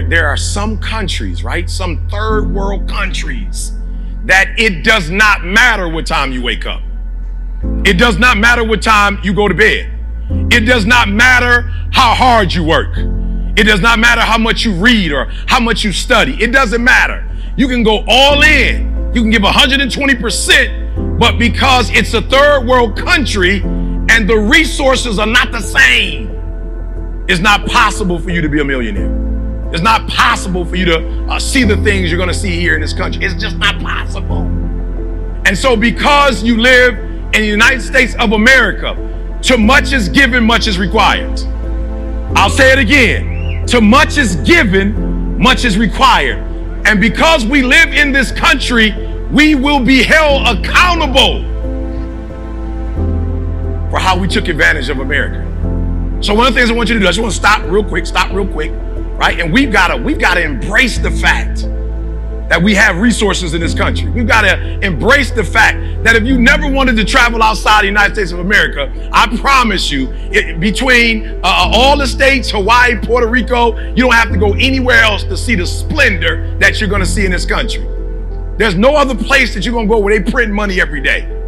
there, there are some countries, right? Some third world countries that it does not matter what time you wake up. It does not matter what time you go to bed. It does not matter how hard you work. It does not matter how much you read or how much you study. It doesn't matter. You can go all in. You can give 120%, but because it's a third world country and the resources are not the same, it's not possible for you to be a millionaire. It's not possible for you to uh, see the things you're going to see here in this country. It's just not possible. And so, because you live in the United States of America, to much is given, much is required. I'll say it again. To much is given, much is required. And because we live in this country, we will be held accountable for how we took advantage of America. So one of the things I want you to do, I just want to stop real quick, stop real quick, right? And we've got to we've got to embrace the fact that we have resources in this country. We've got to embrace the fact that if you never wanted to travel outside the United States of America, I promise you, it, between uh, uh, all the states, Hawaii, Puerto Rico, you don't have to go anywhere else to see the splendor that you're going to see in this country. There's no other place that you're going to go where they print money every day.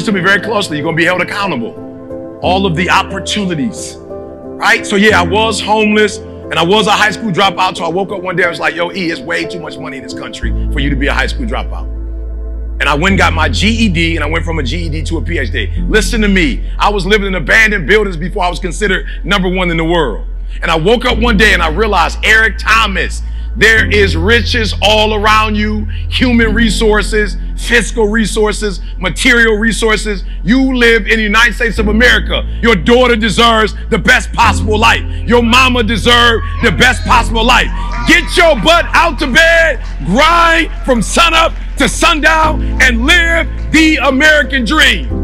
Listen to me very closely. You're going to be held accountable. All of the opportunities, right? So yeah, I was homeless and I was a high school dropout. So I woke up one day, I was like, yo, E, it's way too much money in this country for you to be a high school dropout. And I went and got my GED and I went from a GED to a PhD. Listen to me. I was living in abandoned buildings before I was considered number one in the world. And I woke up one day and I realized Eric Thomas there is riches all around you, human resources, fiscal resources, material resources. You live in the United States of America. Your daughter deserves the best possible life. Your mama deserves the best possible life. Get your butt out to bed, grind from sunup to sundown, and live the American dream.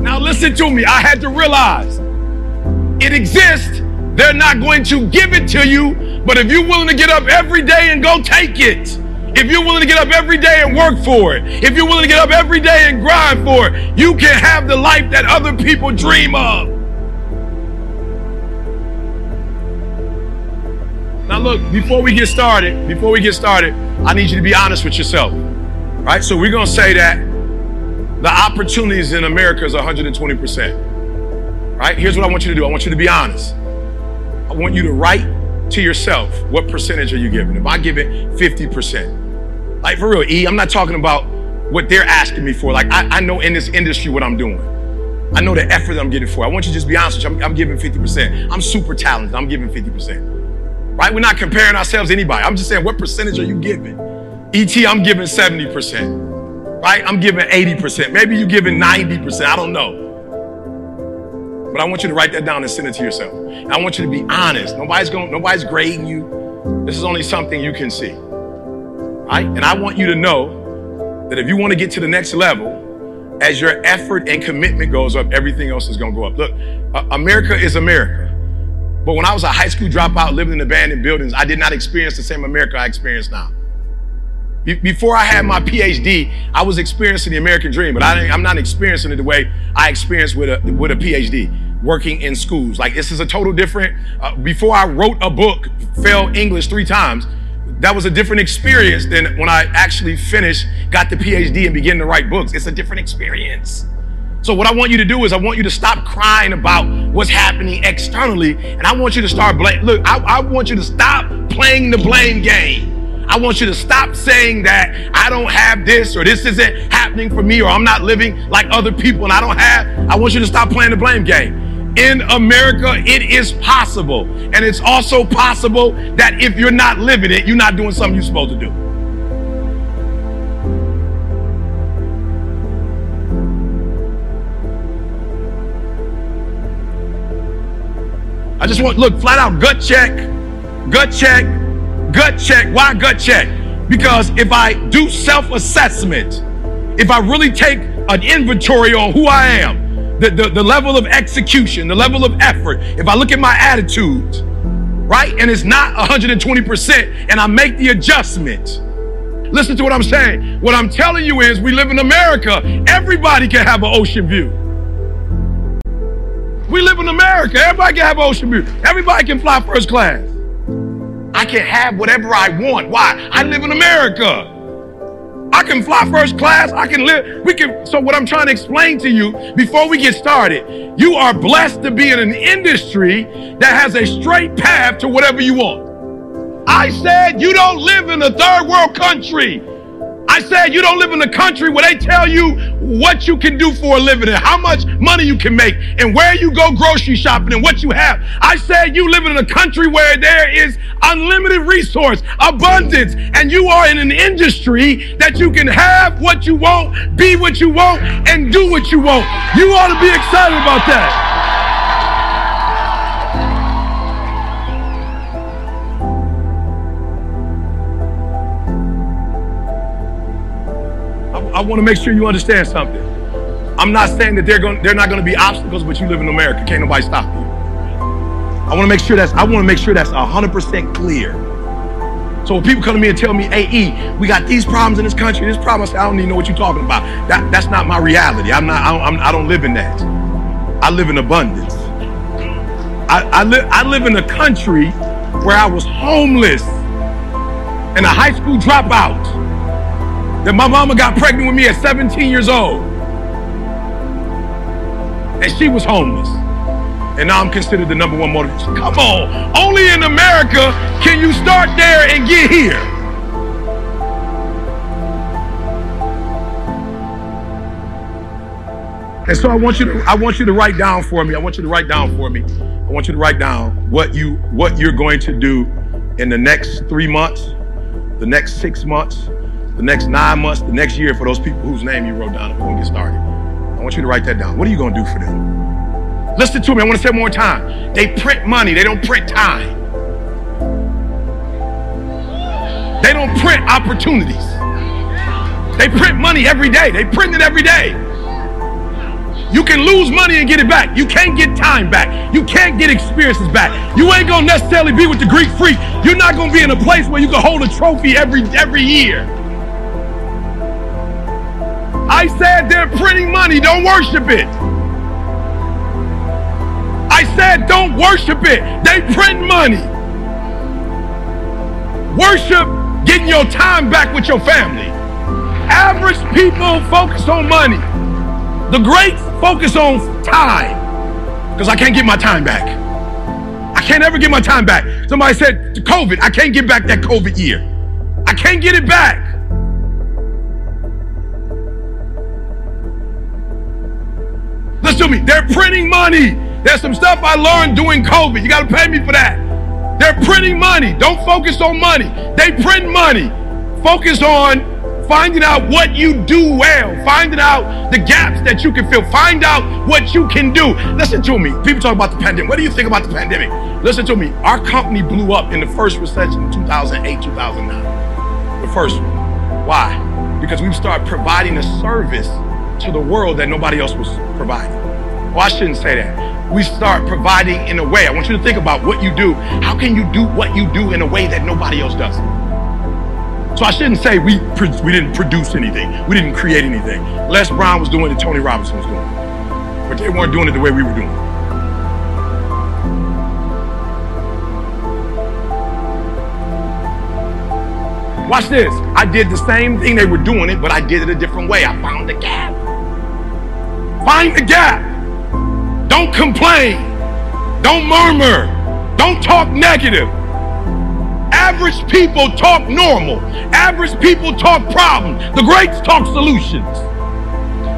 Now, listen to me. I had to realize it exists. They're not going to give it to you, but if you're willing to get up every day and go take it, if you're willing to get up every day and work for it, if you're willing to get up every day and grind for it, you can have the life that other people dream of. Now, look, before we get started, before we get started, I need you to be honest with yourself. Right? So, we're going to say that the opportunities in America is 120%. Right? Here's what I want you to do I want you to be honest. Want you to write to yourself what percentage are you giving? If I give it 50%, like for real, E, I'm not talking about what they're asking me for. Like, I, I know in this industry what I'm doing. I know the effort I'm getting for. I want you to just be honest with you. I'm, I'm giving 50%. I'm super talented. I'm giving 50%. Right? We're not comparing ourselves to anybody. I'm just saying, what percentage are you giving? ET, I'm giving 70% right? I'm giving 80%. Maybe you're giving 90%. I don't know. But I want you to write that down and send it to yourself. I want you to be honest. Nobody's going, nobody's grading you. This is only something you can see. Right? And I want you to know that if you want to get to the next level, as your effort and commitment goes up, everything else is going to go up. Look, America is America. But when I was a high school dropout living in abandoned buildings, I did not experience the same America I experience now. Before I had my PhD, I was experiencing the American dream, but I am not experiencing it the way I experienced with a with a PhD, working in schools. Like this is a total different. Uh, before I wrote a book, failed English three times. That was a different experience than when I actually finished, got the PhD, and began to write books. It's a different experience. So what I want you to do is I want you to stop crying about what's happening externally, and I want you to start blame. Look, I, I want you to stop playing the blame game. I want you to stop saying that I don't have this or this isn't happening for me or I'm not living like other people and I don't have. I want you to stop playing the blame game. In America, it is possible. And it's also possible that if you're not living it, you're not doing something you're supposed to do. I just want, look, flat out gut check, gut check, Gut check. Why gut check? Because if I do self assessment, if I really take an inventory on who I am, the, the, the level of execution, the level of effort, if I look at my attitudes, right, and it's not 120%, and I make the adjustment, listen to what I'm saying. What I'm telling you is we live in America. Everybody can have an ocean view. We live in America. Everybody can have an ocean view. Everybody can fly first class. I can have whatever I want. Why? I live in America. I can fly first class. I can live. We can. So, what I'm trying to explain to you before we get started, you are blessed to be in an industry that has a straight path to whatever you want. I said you don't live in a third world country. I said you don't live in a country where they tell you what you can do for a living and how much money you can make and where you go grocery shopping and what you have. I said you live in a country where there is unlimited resource, abundance, and you are in an industry that you can have what you want, be what you want, and do what you want. You ought to be excited about that. I want to make sure you understand something. I'm not saying that they're going they're not going to be obstacles, but you live in America. Can't nobody stop you. I want to make sure that's I want to make sure that's 100% clear. So when people come to me and tell me, "Hey, E, we got these problems in this country, this problem," I say, "I don't even know what you're talking about. That that's not my reality. I'm not. I don't, I'm, I do not live in that. I live in abundance. I, I live I live in a country where I was homeless and a high school dropout." That my mama got pregnant with me at 17 years old. And she was homeless. And now I'm considered the number one motivation. Come on. Only in America can you start there and get here. And so I want you to I want you to write down for me. I want you to write down for me. I want you to write down what you what you're going to do in the next 3 months, the next 6 months, the next nine months, the next year for those people whose name you wrote down. We're going to get started. I want you to write that down. What are you going to do for them? Listen to me. I want to say more time. They print money. They don't print time. They don't print opportunities. They print money every day. They print it every day. You can lose money and get it back. You can't get time back. You can't get experiences back. You ain't gonna necessarily be with the Greek freak. You're not gonna be in a place where you can hold a trophy every every year. I said they're printing money. Don't worship it. I said don't worship it. They print money. Worship getting your time back with your family. Average people focus on money. The greats focus on time. Because I can't get my time back. I can't ever get my time back. Somebody said COVID, I can't get back that COVID year. I can't get it back. Me. They're printing money. There's some stuff I learned doing COVID. You got to pay me for that. They're printing money. Don't focus on money. They print money. Focus on finding out what you do well, finding out the gaps that you can fill, find out what you can do. Listen to me. People talk about the pandemic. What do you think about the pandemic? Listen to me. Our company blew up in the first recession in 2008, 2009. The first one. Why? Because we started providing a service to the world that nobody else was providing. Well, I shouldn't say that. We start providing in a way. I want you to think about what you do. How can you do what you do in a way that nobody else does? So I shouldn't say we we didn't produce anything. We didn't create anything. Les Brown was doing it, Tony Robinson was doing it. But they weren't doing it the way we were doing it. Watch this. I did the same thing they were doing it, but I did it a different way. I found the gap. Find the gap. Don't complain. Don't murmur. Don't talk negative. Average people talk normal. Average people talk problems. The greats talk solutions.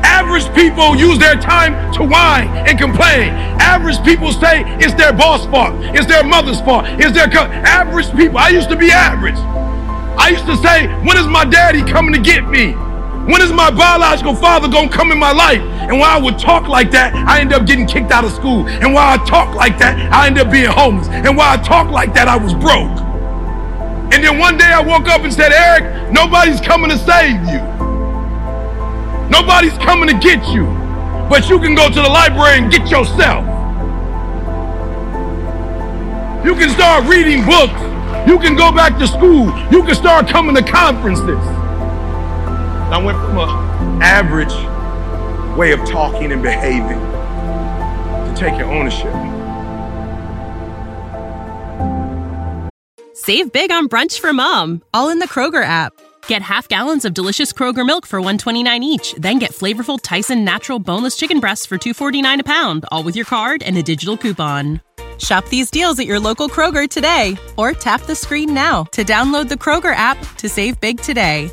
Average people use their time to whine and complain. Average people say it's their boss' fault. It's their mother's fault. It's their co- average people. I used to be average. I used to say, when is my daddy coming to get me? When is my biological father gonna come in my life? And while I would talk like that, I end up getting kicked out of school. And while I talk like that, I end up being homeless. And while I talk like that, I was broke. And then one day I woke up and said, Eric, nobody's coming to save you. Nobody's coming to get you. but you can go to the library and get yourself. You can start reading books. You can go back to school. You can start coming to conferences. I went from an average way of talking and behaving to taking ownership. Save big on brunch for mom, all in the Kroger app. Get half gallons of delicious Kroger milk for 129 each, then get flavorful Tyson natural boneless chicken breasts for 249 a pound, all with your card and a digital coupon. Shop these deals at your local Kroger today or tap the screen now to download the Kroger app to save big today.